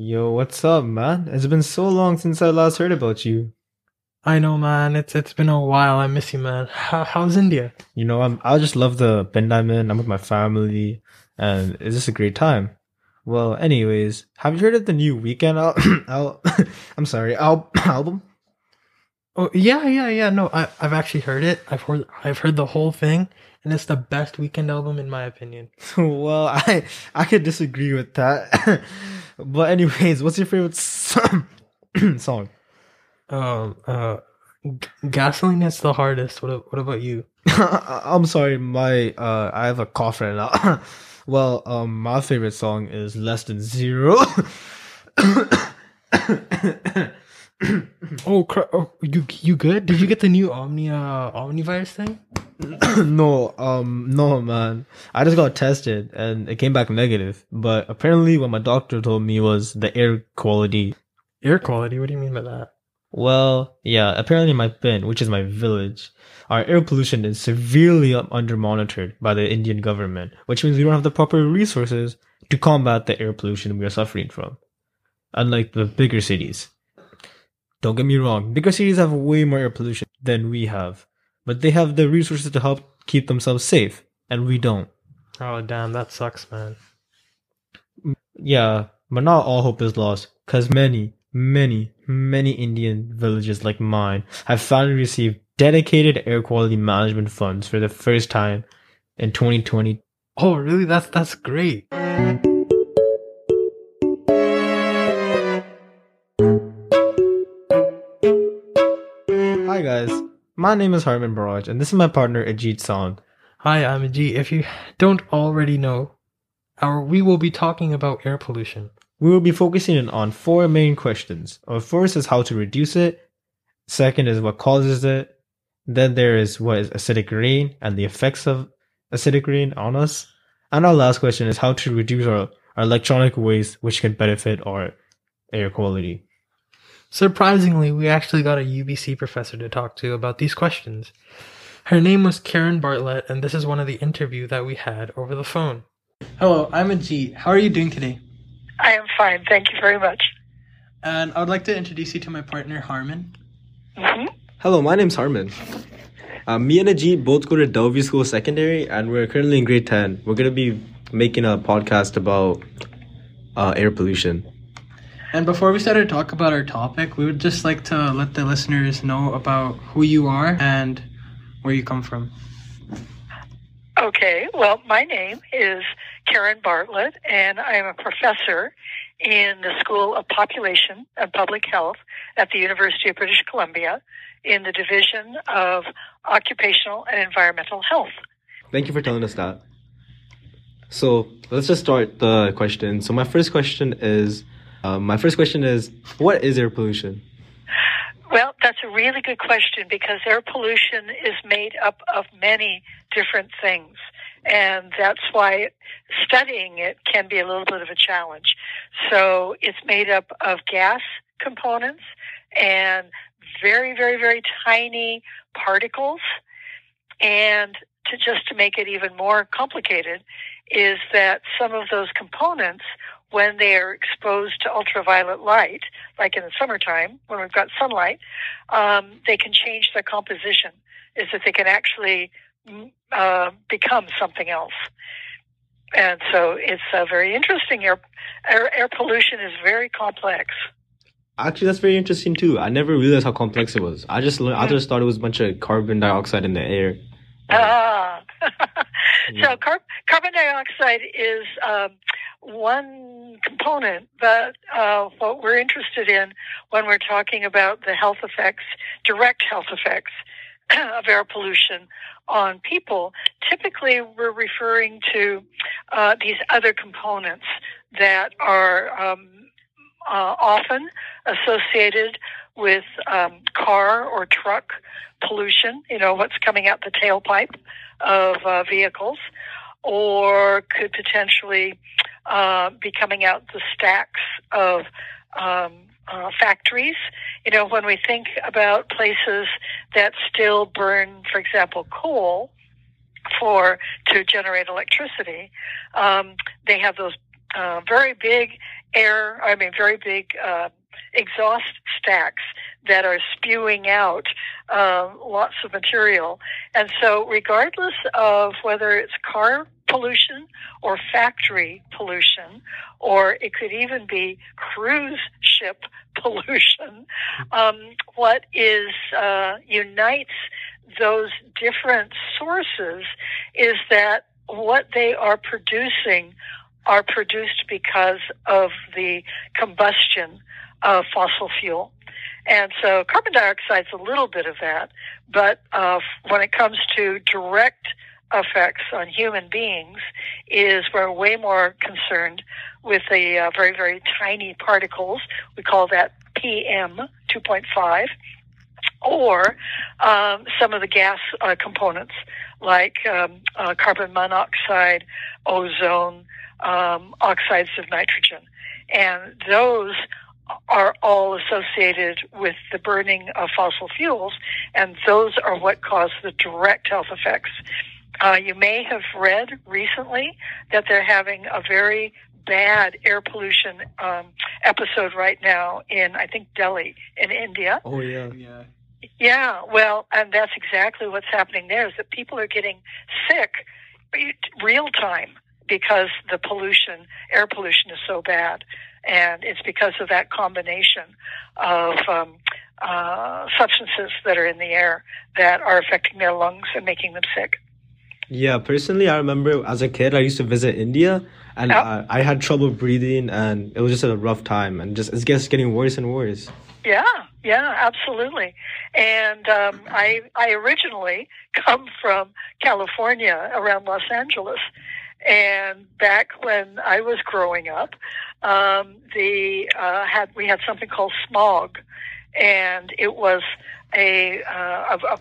Yo, what's up, man? It's been so long since I last heard about you. I know, man. It's it's been a while. I miss you, man. How, how's India? You know, I'm I just love the bend I'm in. I'm with my family, and it's just a great time. Well, anyways, have you heard of the new Weeknd al- al- I'm sorry, al- album? Oh yeah, yeah, yeah. No, I I've actually heard it. I've heard I've heard the whole thing, and it's the best Weeknd album in my opinion. well, I I could disagree with that. but anyways, what's your favorite song? Um, uh, G- gasoline is the hardest. What what about you? I'm sorry, my uh I have a cough right now. well, um my favorite song is Less Than Zero. Oh, cr- oh, you you good? Did you get the new Omni uh, Omnivirus thing? no, um, no, man. I just got tested and it came back negative. But apparently, what my doctor told me was the air quality. Air quality. What do you mean by that? Well, yeah, apparently my pin, which is my village, our air pollution is severely under monitored by the Indian government, which means we don't have the proper resources to combat the air pollution we are suffering from. Unlike the bigger cities. Don't get me wrong, bigger cities have way more air pollution than we have, but they have the resources to help keep themselves safe, and we don't. Oh damn, that sucks, man. Yeah, but not all hope is lost, because many, many, many Indian villages like mine have finally received dedicated air quality management funds for the first time in 2020. Oh really? That's that's great. Hi guys, my name is Harman Baraj, and this is my partner Ajeet Sand. Hi, I'm Ajeet. If you don't already know, our we will be talking about air pollution. We will be focusing on four main questions. Our first is how to reduce it. Second is what causes it. Then there is what is acidic rain and the effects of acidic rain on us. And our last question is how to reduce our, our electronic waste, which can benefit our air quality. Surprisingly, we actually got a UBC professor to talk to about these questions. Her name was Karen Bartlett, and this is one of the interview that we had over the phone. Hello, I'm Ajeet. How are you doing today? I am fine. Thank you very much. And I would like to introduce you to my partner Harman. hmm Hello, my name's Harman. Uh, me and Ajeet both go to Delview School Secondary, and we're currently in grade 10. We're going to be making a podcast about uh, air pollution. And before we start to talk about our topic, we would just like to let the listeners know about who you are and where you come from. Okay. Well, my name is Karen Bartlett, and I am a professor in the School of Population and Public Health at the University of British Columbia in the Division of Occupational and Environmental Health. Thank you for telling us that. So let's just start the question. So my first question is, um, my first question is, what is air pollution? Well, that's a really good question because air pollution is made up of many different things. And that's why studying it can be a little bit of a challenge. So it's made up of gas components and very, very, very tiny particles. And to just to make it even more complicated is that some of those components when they are exposed to ultraviolet light, like in the summertime when we've got sunlight, um, they can change their composition. Is that they can actually mm, uh, become something else. And so it's uh, very interesting. Air, air air pollution is very complex. Actually, that's very interesting too. I never realized how complex it was. I just learned, I just thought it was a bunch of carbon dioxide in the air. Ah. Yeah. so car- carbon dioxide is um, one component, but uh, what we're interested in when we're talking about the health effects, direct health effects of air pollution on people, typically we're referring to uh, these other components that are um, uh, often associated with um, car or truck pollution, you know, what's coming out the tailpipe of uh, vehicles, or could potentially uh, be coming out the stacks of um, uh, factories. You know, when we think about places that still burn, for example, coal for to generate electricity, um, they have those uh, very big air, I mean, very big uh, exhaust stacks that are spewing out uh, lots of material. And so, regardless of whether it's car pollution or factory pollution, or it could even be cruise ship pollution, um, what is uh, unites those different sources is that what they are producing are produced because of the combustion of fossil fuel. And so carbon dioxide is a little bit of that, but uh, when it comes to direct effects on human beings, is we're way more concerned with the uh, very very tiny particles. We call that PM 2.5, or um, some of the gas uh, components like um, uh, carbon monoxide, ozone, um, oxides of nitrogen, and those are all associated with the burning of fossil fuels, and those are what cause the direct health effects. Uh, you may have read recently that they're having a very bad air pollution um, episode right now in, I think, Delhi in India. Oh yeah, yeah. Yeah, well, and that's exactly what's happening there is that people are getting sick real time because the pollution, air pollution is so bad and it's because of that combination of um, uh, substances that are in the air that are affecting their lungs and making them sick. Yeah, personally, I remember as a kid, I used to visit India, and Yep. I, I had trouble breathing, and it was just a rough time, and just it's just getting worse and worse. Yeah, yeah, absolutely. And um, I I originally come from California around Los Angeles, and back when I was growing up, um, the uh, had we had something called smog, and it was a, uh, a, a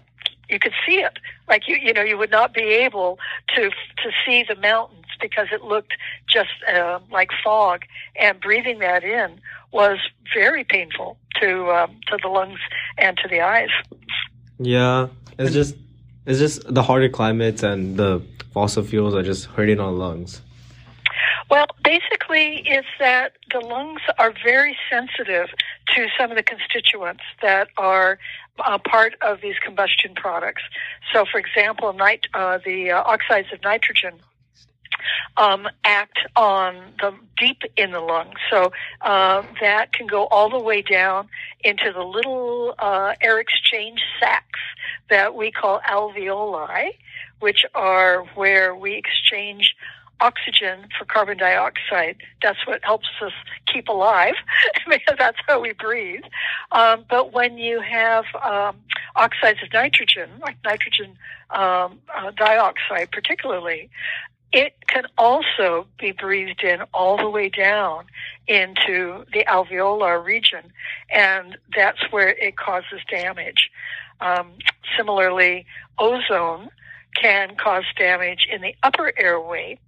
you could see it like you you know you would not be able to to see the mountains because it looked just uh, like fog. And breathing that in was very painful to um, to the lungs and to the eyes. Yeah, it's just it's just the harder climates and the fossil fuels are just hurting our lungs. Well basically it's that the lungs are very sensitive to some of the constituents that are uh, part of these combustion products so for example nit- uh, the uh, oxides of nitrogen um, act on the deep in the lungs. So uh, that can go all the way down into the little uh, air exchange sacs that we call alveoli, which are where we exchange oxygen for carbon dioxide. That's what helps us keep alive because that's how we breathe. Um, but when you have um, oxides of nitrogen, like nitrogen um, uh, dioxide particularly, it can also be breathed in all the way down into the alveolar region, and that's where it causes damage. Um, similarly, ozone can cause damage in the upper airway,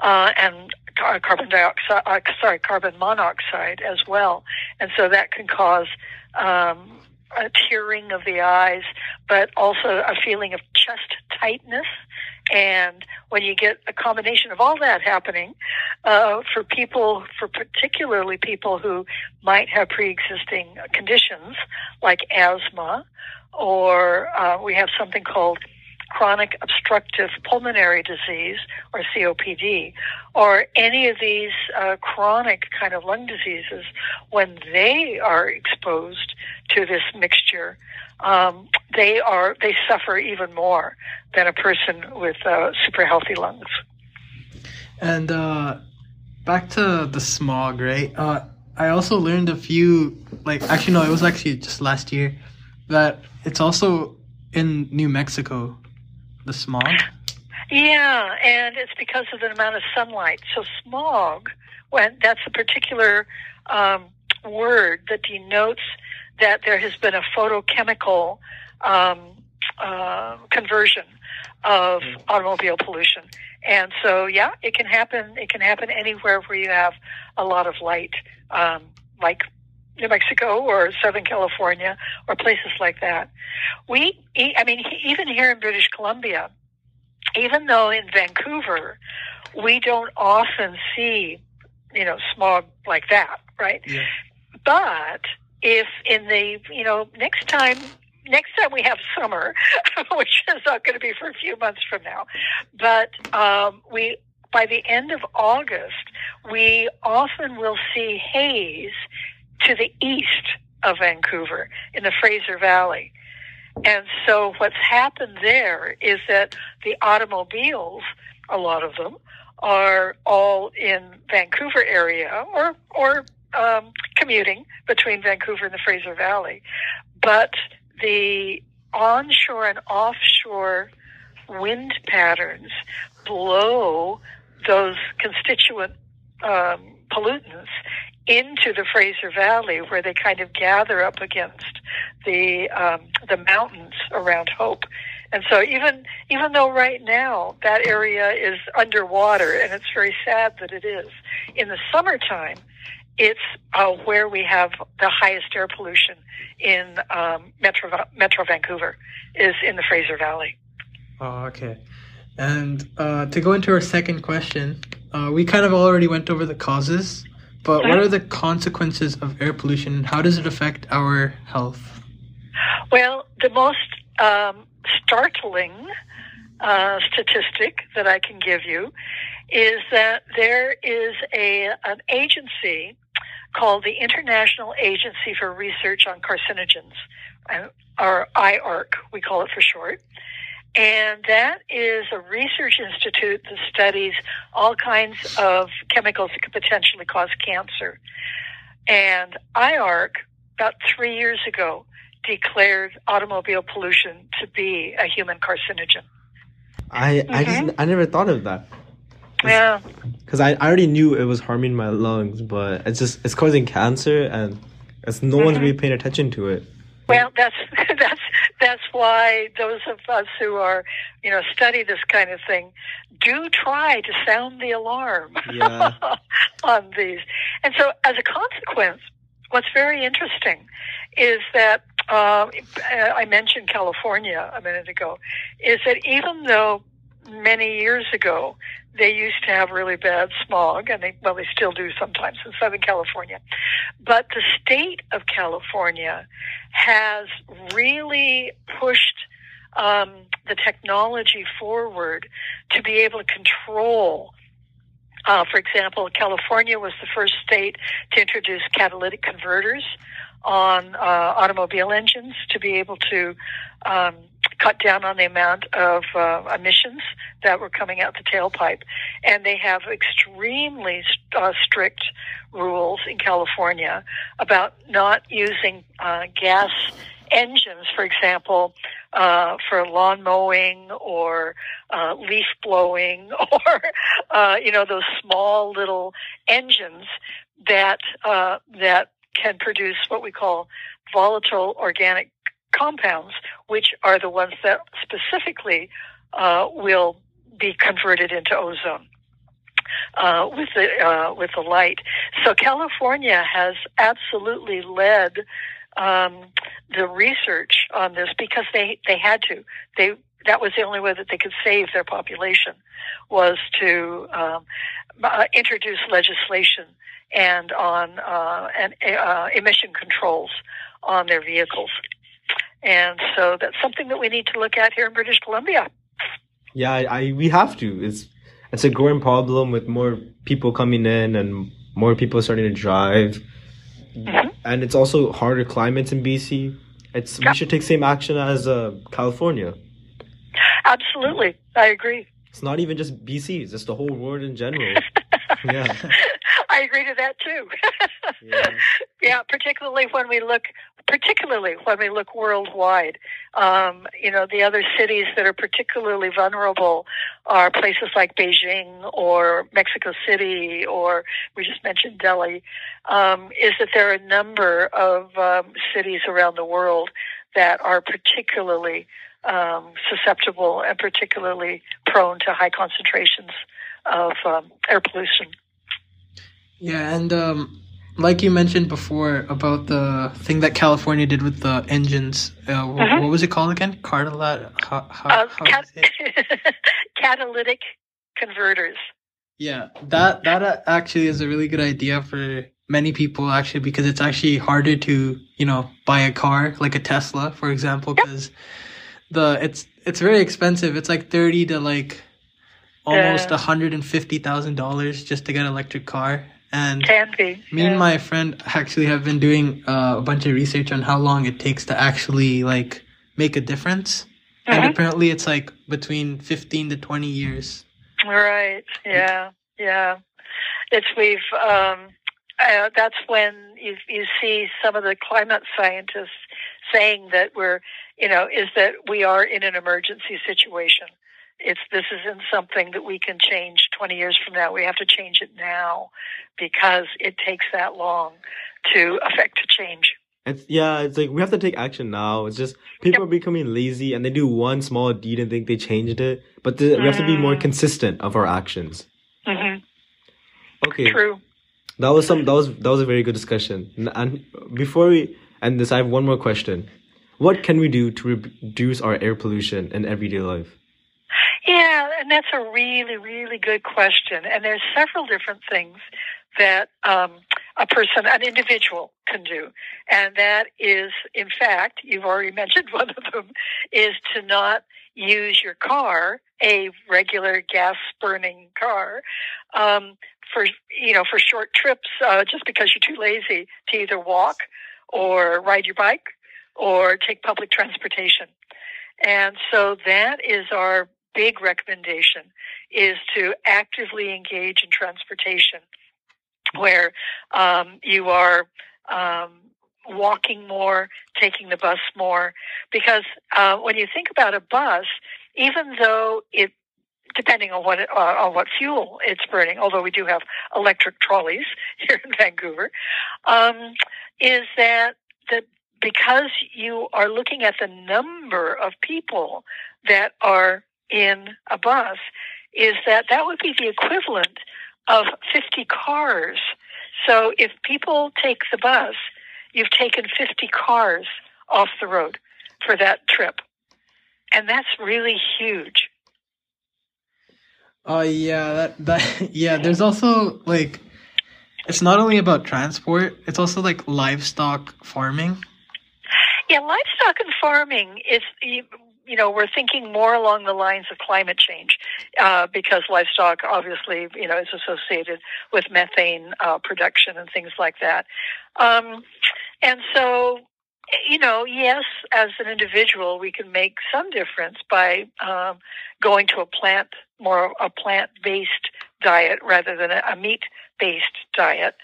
uh, and ca- carbon dioxide, uh, sorry, carbon monoxide as well, and so that can cause um, a tearing of the eyes, but also a feeling of chest tightness. And when you get a combination of all that happening, uh, for people, for particularly people who might have pre-existing conditions like asthma, or uh, we have something called chronic obstructive pulmonary disease or COPD, or any of these uh, chronic kind of lung diseases, when they are exposed to this mixture, um, they are they suffer even more than a person with uh, super healthy lungs. And uh, back to the smog, right? Uh, I also learned a few, like, actually, no, it was actually just last year, that it's also in New Mexico, the smog. Yeah, and it's because of the amount of sunlight. So smog, when that's a particular um, word that denotes that there has been a photochemical um, uh, conversion of automobile pollution. And so, yeah, it can happen. It can happen anywhere where you have a lot of light, um, like New Mexico or Southern California or places like that. We, I mean, even here in British Columbia, even though in Vancouver we don't often see, you know, smog like that, right? Yeah. But if in the, you know, next time next time we have summer, which is not going to be for a few months from now, but um, we by the end of August, we often will see haze to the east of Vancouver in the Fraser Valley. And so what's happened there is that the automobiles, a lot of them, are all in Vancouver area or or um, commuting between Vancouver and the Fraser Valley, but the onshore and offshore wind patterns blow those constituent um, pollutants into the Fraser Valley, where they kind of gather up against the um, the mountains around Hope. And so even even though right now that area is underwater, and it's very sad that it is, in the summertime, it's uh, where we have the highest air pollution in um, Metro Metro Vancouver is in the Fraser Valley. Oh, okay. And uh, to go into our second question, uh, we kind of already went over the causes, but what are the consequences of air pollution? How does it affect our health? Well, the most um, startling uh, statistic that I can give you is that there is a an agency called the International Agency for Research on Carcinogens, uh, or IARC, we call it for short. And that is a research institute that studies all kinds of chemicals that could potentially cause cancer. And IARC, about three years ago, declared automobile pollution to be a human carcinogen. I I just. I never thought of that Yeah. because I, I already knew it was harming my lungs, but it's just it's causing cancer and it's no one's Mhm. really paying attention to it. Well, that's that's that's why those of us who are, you know, study this kind of thing, do try to sound the alarm Yeah. on these. And so, as a consequence, what's very interesting is that uh, I mentioned California a minute ago. Is that even though many years ago they used to have really bad smog, and they well they still do sometimes in Southern California, but the state of California has really pushed um, the technology forward to be able to control. Uh, for example, California was the first state to introduce catalytic converters on uh, automobile engines to be able to um, cut down on the amount of uh, emissions that were coming out the tailpipe. And they have extremely uh, strict rules in California about not using uh, gas engines, for example, uh, for lawn mowing or uh, leaf blowing or, uh, you know, those small little engines that, uh, that can produce what we call volatile organic compounds, which are the ones that specifically uh, will be converted into ozone. Uh, with the uh, with the light, so California has absolutely led um, the research on this because they they had to. They that was the only way that they could save their population was to um, uh, introduce legislation and on uh, and uh, emission controls on their vehicles. And so that's something that we need to look at here in British Columbia. Yeah, I, I we have to. It's it's a growing problem with more people coming in and more people starting to drive, Mhm. and it's also harder climates in BC. It's Yeah. we should take same action as uh, California. Absolutely, I agree. It's not even just BC; it's just the whole world in general. yeah, I agree to that too. yeah, yeah, particularly when we look, particularly when we look worldwide. Um, you know, the other cities that are particularly vulnerable are places like Beijing or Mexico City, or we just mentioned Delhi. Um, is that there are a number of um, cities around the world that are particularly um, susceptible and particularly prone to high concentrations of um, air pollution. Yeah, and um, like you mentioned before about the thing that California did with the engines. Uh, Mhm. What was it called again? Cardalat. How, how, Uh, how cat- catalytic converters. Yeah, that that uh, actually is a really good idea for many people actually because it's actually harder to you know buy a car like a Tesla for example because the it's it's very expensive. It's like thirty to like almost a hundred and fifty thousand dollars just to get an electric car. And Can me yeah. and my friend actually have been doing uh, a bunch of research on how long it takes to actually like make a difference. And Mhm. apparently, it's like between fifteen to twenty years. Right. Yeah. Yeah. It's we've. Um, uh, that's when you you see some of the climate scientists saying that we're, you know, is that we are in an emergency situation. It's this isn't something that we can change 20 years from now. We have to change it now because it takes that long to affect a change. It's yeah, it's like we have to take action now. It's just people are becoming lazy and they do one small deed and think they changed it. But the, we have to be more Mm. consistent of our actions. hmm Okay, True. that was some that was that was a very good discussion. And before we end this, I have one more question. What can we do to reduce our air pollution in everyday life? Yeah, and that's a really, really good question. And there's several different things that um, a person, an individual, can do. And that is, in fact, you've already mentioned one of them, is to not use your car, a regular gas burning car, um, for you know for short trips, uh, just because you're too lazy to either walk or ride your bike or take public transportation. And so that is our big recommendation is to actively engage in transportation where um, you are um, walking more, taking the bus more. Because uh, when you think about a bus, even though it depending on what uh, on what fuel it's burning, although we do have electric trolleys here in Vancouver, um, is that that because you are looking at the number of people that are in a bus, is that that would be the equivalent of 50 cars. So if people take the bus, you've taken 50 cars off the road for that trip. And that's really huge. Oh yeah, that that yeah. There's also like, it's not only about transport; it's also like livestock farming. Yeah, livestock and farming is, you, know, we're thinking more along the lines of climate change uh, because livestock obviously, you know, is associated with methane uh, production and things like that. Um, and so, you know, yes, as an individual, we can make some difference by um, going to a plant, more a plant-based diet rather than a, a meat-based diet.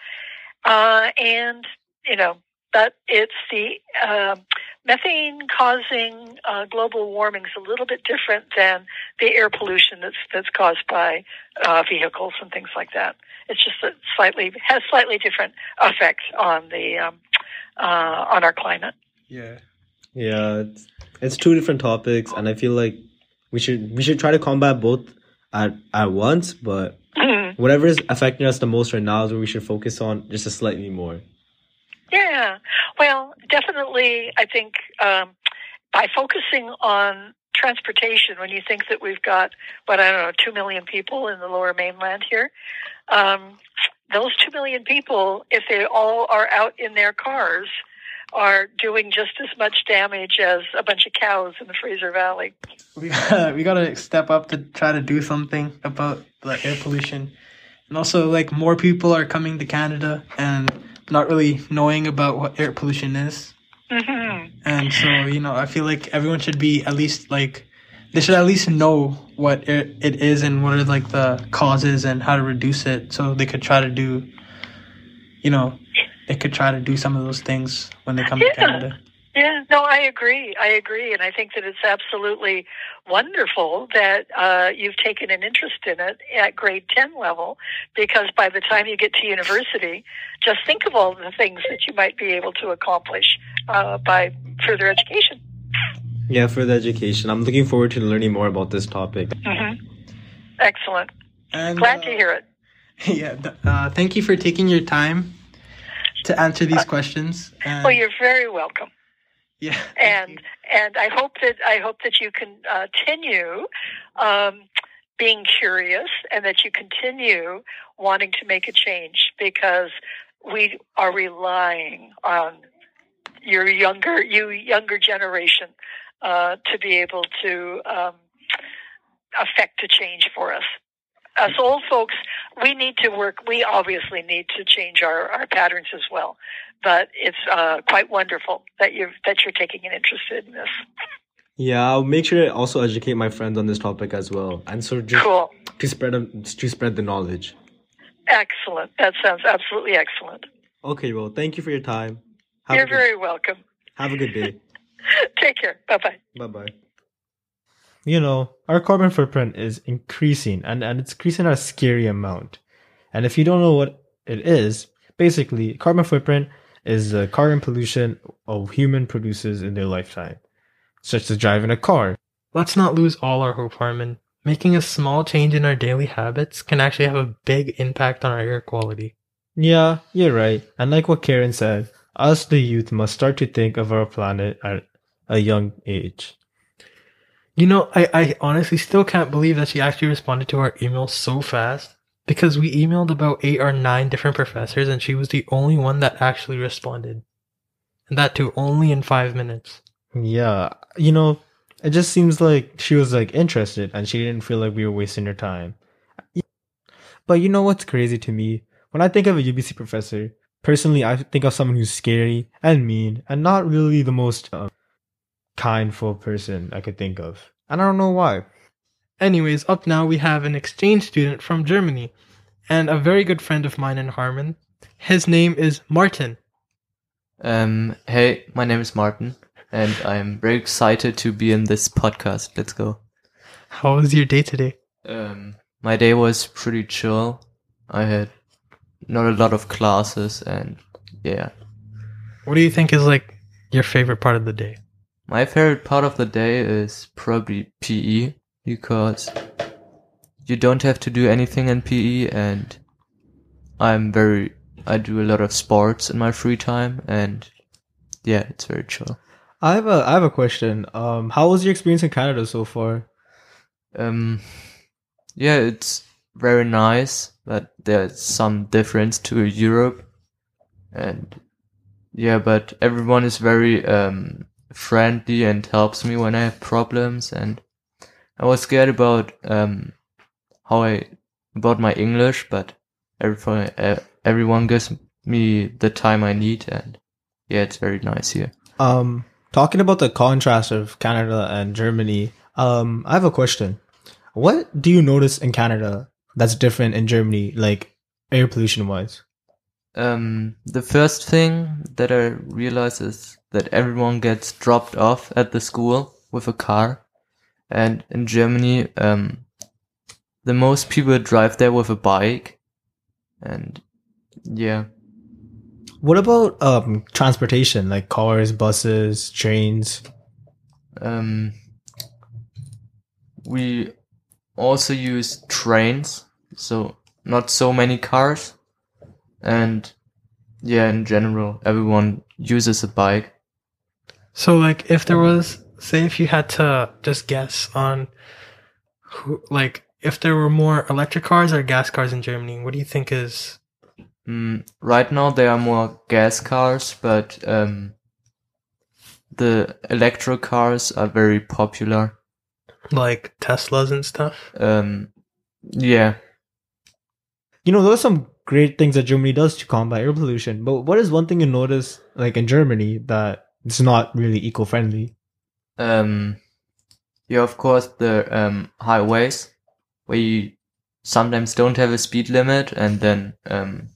Uh, and, you know, but it's the uh, methane causing uh, global warming is a little bit different than the air pollution that's that's caused by uh, vehicles and things like that. It's just that slightly has slightly different effects on the um, uh, on our climate. Yeah. Yeah, it's, it's two different topics, and I feel like we should we should try to combat both at at once. But whatever is affecting us the most right now is where we should focus on just a slightly more. Yeah. Well, definitely, I think um, by focusing on transportation, when you think that we've got, what, I don't know, 2 million people in the lower mainland here, um, those 2 million people, if they all are out in their cars, are doing just as much damage as a bunch of cows in the Fraser Valley. We gotta, we gotta step up to try to do something about the air pollution, and also like more people are coming to Canada and not really knowing about what air pollution is. hmm And so, you know, I feel like everyone should be at least like they should at least know what it, it is and what are like the causes and how to reduce it so they could try to do you know, they could try to do some of those things when they come Yeah. to Canada. Yeah, no, I agree. I agree, and I think that it's absolutely wonderful that uh, you've taken an interest in it at grade ten level. Because by the time you get to university, just think of all the things that you might be able to accomplish uh, by further education. Yeah, further education, I'm looking forward to learning more about this topic. hmm Excellent. And Glad uh, to hear it. Yeah, th- uh, thank you for taking your time. to answer these questions. And, Well, you're very welcome. Yeah. and and I hope that I hope that you can uh, continue um, being curious and that you continue wanting to make a change because we are relying on your younger you younger generation uh, to be able to um, affect a change for us. Us old folks, we need to work. We obviously need to change our, our patterns as well. But it's uh, quite wonderful that you're that you're taking an interest in this. Yeah, I'll make sure to also educate my friends on this topic as well, and so just Cool. to spread to spread the knowledge. Excellent. That sounds absolutely excellent. Okay, well, thank you for your time. Have You're good, very welcome. have a good day. Take care. Bye bye. bye bye. You know, our carbon footprint is increasing, and and it's increasing at a scary amount. And if you don't know what it is, basically, carbon footprint is the carbon pollution a human produces in their lifetime, such as driving a car, Let's not lose all our hope, Harman. Making a small change in our daily habits can actually have a big impact on our air quality. Yeah, you're right. And like what Karen said, us the youth must start to think of our planet at a young age. You know, I, I honestly still can't believe that she actually responded to our email so fast because we emailed about eight or nine different professors and she was the only one that actually responded. And that too only in five minutes. Yeah, you know, it just seems like she was like interested and she didn't feel like we were wasting her time. But you know what's crazy to me? When I think of a UBC professor, personally, I think of someone who's scary and mean and not really the most uh, kindful person I could think of. And I don't know why. Anyways, up now we have an exchange student from Germany and a very good friend of mine in Harman. His name is Marten. Um, hey, my name is Marten, and I'm very excited to be in this podcast. Let's go. How was your day today? Um, my day was pretty chill. I had not a lot of classes, and yeah. What do you think is like your favorite part of the day? My favorite part of the day is probably PE because you don't have to do anything in PE, and I'm very. I do a lot of sports in my free time, and yeah, it's very chill. I have a I have a question. Um, how was your experience in Canada so far? Um, yeah, it's very nice, but there's some difference to Europe, and yeah, but everyone is very um friendly and helps me when I have problems. And I was scared about um how I about my English, but everyone uh, everyone gives me the time I need, and yeah, it's very nice here. Um, talking about the contrast of Canada and Germany, um, I have a question. What do you notice in Canada that's different in Germany, like air pollution wise? Um, the first thing that I realize is that everyone gets dropped off at the school with a car. And in Germany, um, the most people drive there with a bike. And yeah, What about um transportation, like cars, buses, trains? um, we also use trains. So not so many cars. And yeah, in general, everyone uses a bike. So, like, if there was, say, if you had to just guess on who, like, if there were more electric cars or gas cars in Germany, what do you think is Mm, right now there are more gas cars, but um, the electro cars are very popular. like Teslas and stuff? Um, yeah, You know, those are some great things that Germany does to combat air pollution. But what is one thing you notice, like in Germany, that it's not really eco friendly? um, yeah, of course the um highways where you sometimes don't have a speed limit, and then um,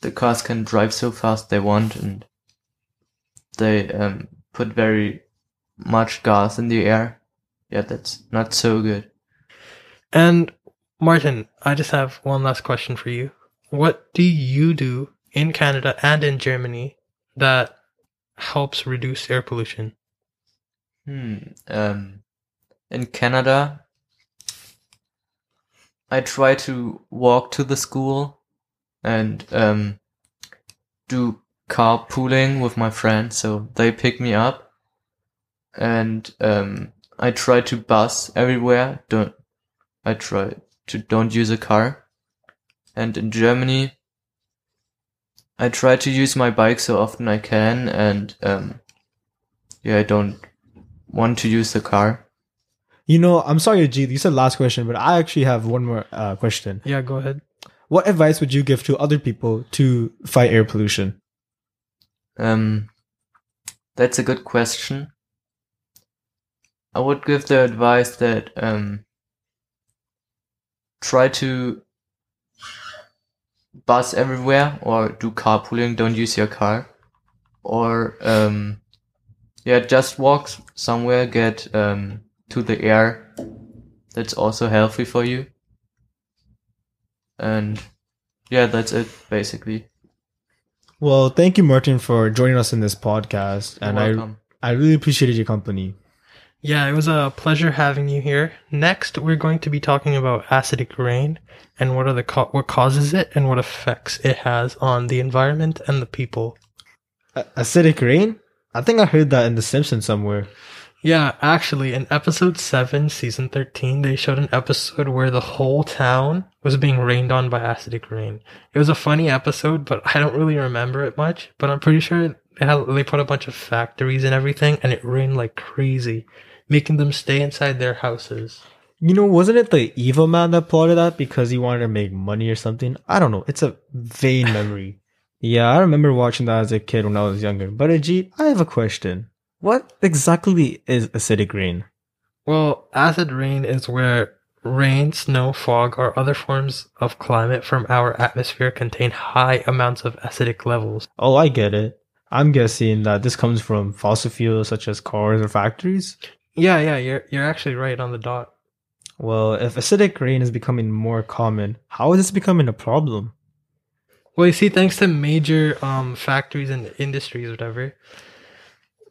the cars can drive so fast they want, and they um put very much gas in the air. Yeah, that's not so good. And Marten, I just have one last question for you. What do you do in Canada and in Germany that helps reduce air pollution? Hmm. Um, in Canada, I try to walk to the school, and um, do carpooling with my friends, so they pick me up, and um, I try to bus everywhere. Don't I try to don't use a car, and in Germany, I try to use my bike so often I can, and um, yeah, I don't want to use the car. You know, I'm sorry, Ajeet. You said last question, but I actually have one more uh, question. Yeah, go ahead. What advice would you give to other people to fight air pollution? Um, that's a good question. I would give the advice that um, try to bus everywhere or do carpooling. Don't use your car, or um, yeah, just walk somewhere. Get um, to the air. That's also healthy for you. And yeah, that's it basically. Well, thank you, Marten, for joining us in this podcast, You're and I. I really appreciated your company. Yeah, it was a pleasure having you here. Next, we're going to be talking about acidic rain and what are the co- what causes it and what effects it has on the environment and the people. A- acidic rain? I think I heard that in The Simpsons somewhere. Yeah, actually, in episode 7, season 13, they showed an episode where the whole town was being rained on by acidic rain. It was a funny episode, but I don't really remember it much. But I'm pretty sure they, had, they put a bunch of factories and everything, and it rained like crazy, making them stay inside their houses. You know, wasn't it the evil man that plotted that because he wanted to make money or something? I don't know. It's a vain memory. Yeah, I remember watching that as a kid when I was younger. But Ajeet, I have a question. What exactly is acidic rain? Well, acid rain is where rain, snow, fog, or other forms of climate from our atmosphere contain high amounts of acidic levels. Oh, I get it. I'm guessing that this comes from fossil fuels such as cars or factories. Yeah, yeah, you're you're actually right on the dot. Well, if acidic rain is becoming more common, how is this becoming a problem? Well, you see, thanks to major um, factories and industries, whatever,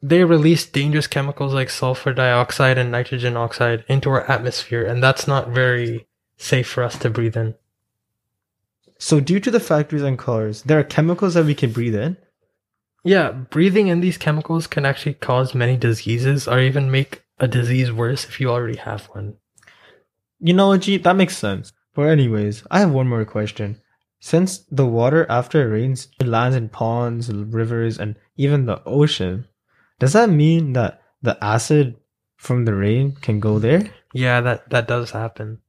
they release dangerous chemicals like sulfur dioxide and nitrogen oxide into our atmosphere, and that's not very safe for us to breathe in. So, due to the factories and cars, there are chemicals that we can breathe in. Yeah, breathing in these chemicals can actually cause many diseases, or even make a disease worse if you already have one. You know, Ajeet, that makes sense. But anyways, I have one more question. Since the water after it rains lands in ponds, rivers, and even the ocean, does that mean that the acid from the rain can go there? Yeah, that that does happen.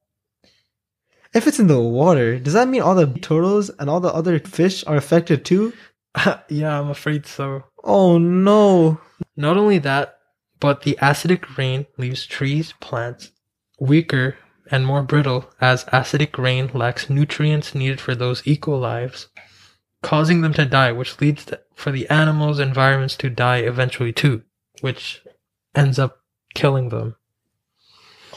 If it's in the water, does that mean all the turtles and all the other fish are affected too? yeah, I'm afraid so. Oh no. Not only that, but the acidic rain leaves trees, plants weaker and more brittle as acidic rain lacks nutrients needed for those eco lives, causing them to die, which leads to, for the animals' environments to die eventually too, which ends up killing them.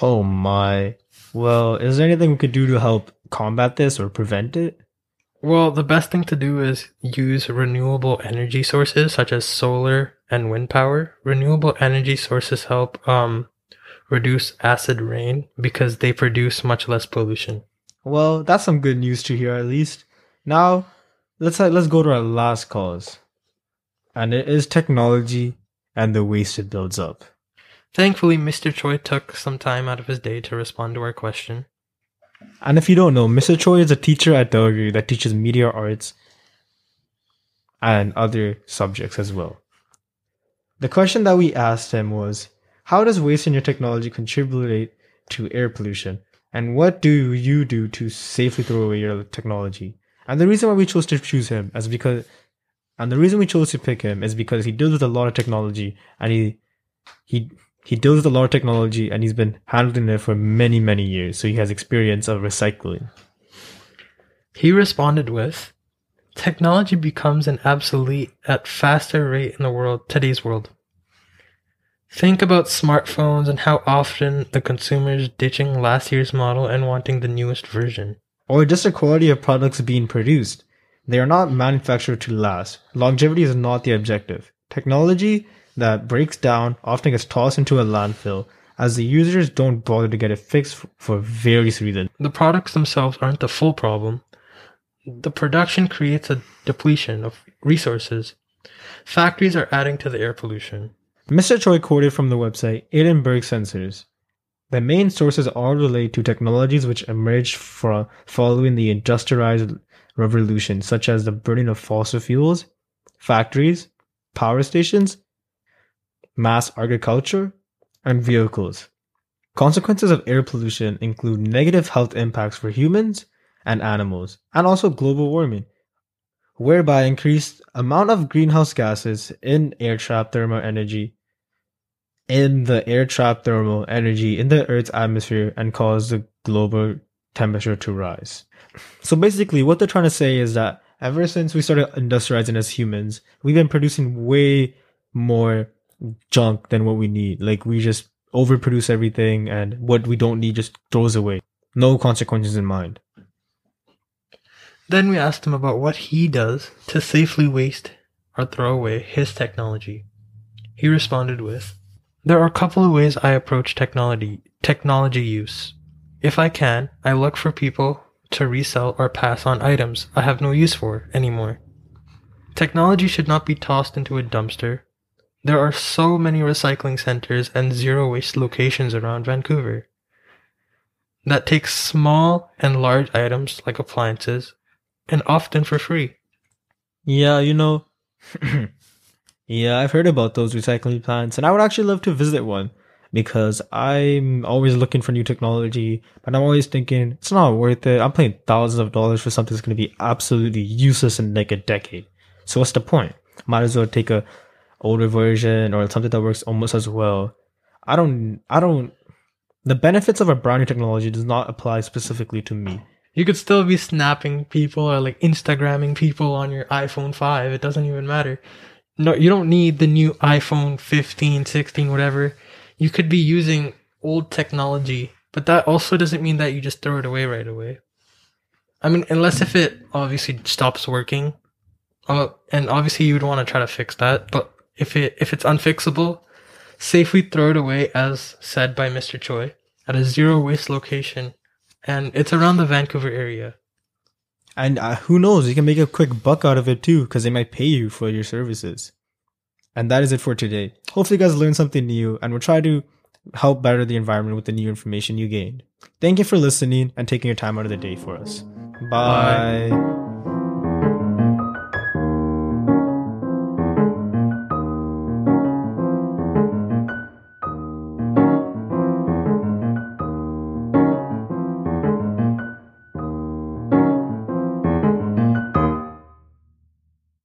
Oh my. Well, is there anything we could do to help combat this or prevent it? Well, the best thing to do is use renewable energy sources such as solar and wind power. Renewable energy sources help um, reduce acid rain because they produce much less pollution. Well, that's some good news to hear at least. Now, let's uh, let's go to our last cause. And it is technology and the waste it builds up. Thankfully, Mr. Choy took some time out of his day to respond to our question. And if you don't know, Mr. Choy is a teacher at Dogu that teaches media arts and other subjects as well. The question that we asked him was, how does waste in your technology contribute to air pollution? And what do you do to safely throw away your technology? And the reason why we chose to choose him is because, and the reason we chose to pick him is because he deals with a lot of technology and he, he, he deals with a lot of technology and he's been handling it for many, many years. So he has experience of recycling. He responded with, Technology becomes an obsolete at faster rate in the world, today's world. Think about smartphones and how often the consumers ditching last year's model and wanting the newest version. Or just the quality of products being produced. They are not manufactured to last. Longevity is not the objective. Technology that breaks down often gets tossed into a landfill as the users don't bother to get it fixed for various reasons. The products themselves aren't the full problem. The production creates a depletion of resources. Factories are adding to the air pollution. Mr. Choy quoted from the website Edinburgh Sensors. The main sources all relate to technologies which emerged from following the industrialized revolution, such as the burning of fossil fuels, factories, power stations, mass agriculture, and vehicles. Consequences of air pollution include negative health impacts for humans and animals, and also global warming, whereby increased amount of greenhouse gases in air trap thermal energy in the air trap thermal energy in the Earth's atmosphere and cause the global temperature to rise. So basically, what they're trying to say is that ever since we started industrializing as humans, we've been producing way more junk than what we need. Like we just overproduce everything and what we don't need just throws away. No consequences in mind. Then we asked him about what he does to safely waste or throw away his technology. He responded with, There are a couple of ways I approach technology, technology use. If I can, I look for people to resell or pass on items I have no use for anymore. Technology should not be tossed into a dumpster. There are so many recycling centers and zero waste locations around Vancouver that take small and large items like appliances and often for free. Yeah, you know, yeah, I've heard about those recycling plants and I would actually love to visit one because I'm always looking for new technology, but I'm always thinking it's not worth it. I'm paying thousands of dollars for something that's going to be absolutely useless in like a decade. So what's the point? Might as well take a older version or something that works almost as well. I don't, I don't, the benefits of a brand new technology does not apply specifically to me. You could still be snapping people or like Instagramming people on your iPhone 5. It doesn't even matter. No, you don't need the new iPhone 15, 16, whatever. You could be using old technology, but that also doesn't mean that you just throw it away right away. I mean, unless if it obviously stops working, uh, and obviously you would want to try to fix that. But if it if it's unfixable, safely throw it away, as said by Mr. Choy, at a zero waste location, and it's around the Vancouver area. And uh, who knows, you can make a quick buck out of it too, because they might pay you for your services. And that is it for today. Hopefully, you guys learned something new, and we'll try to help better the environment with the new information you gained. Thank you for listening and taking your time out of the day for us. Bye. Bye.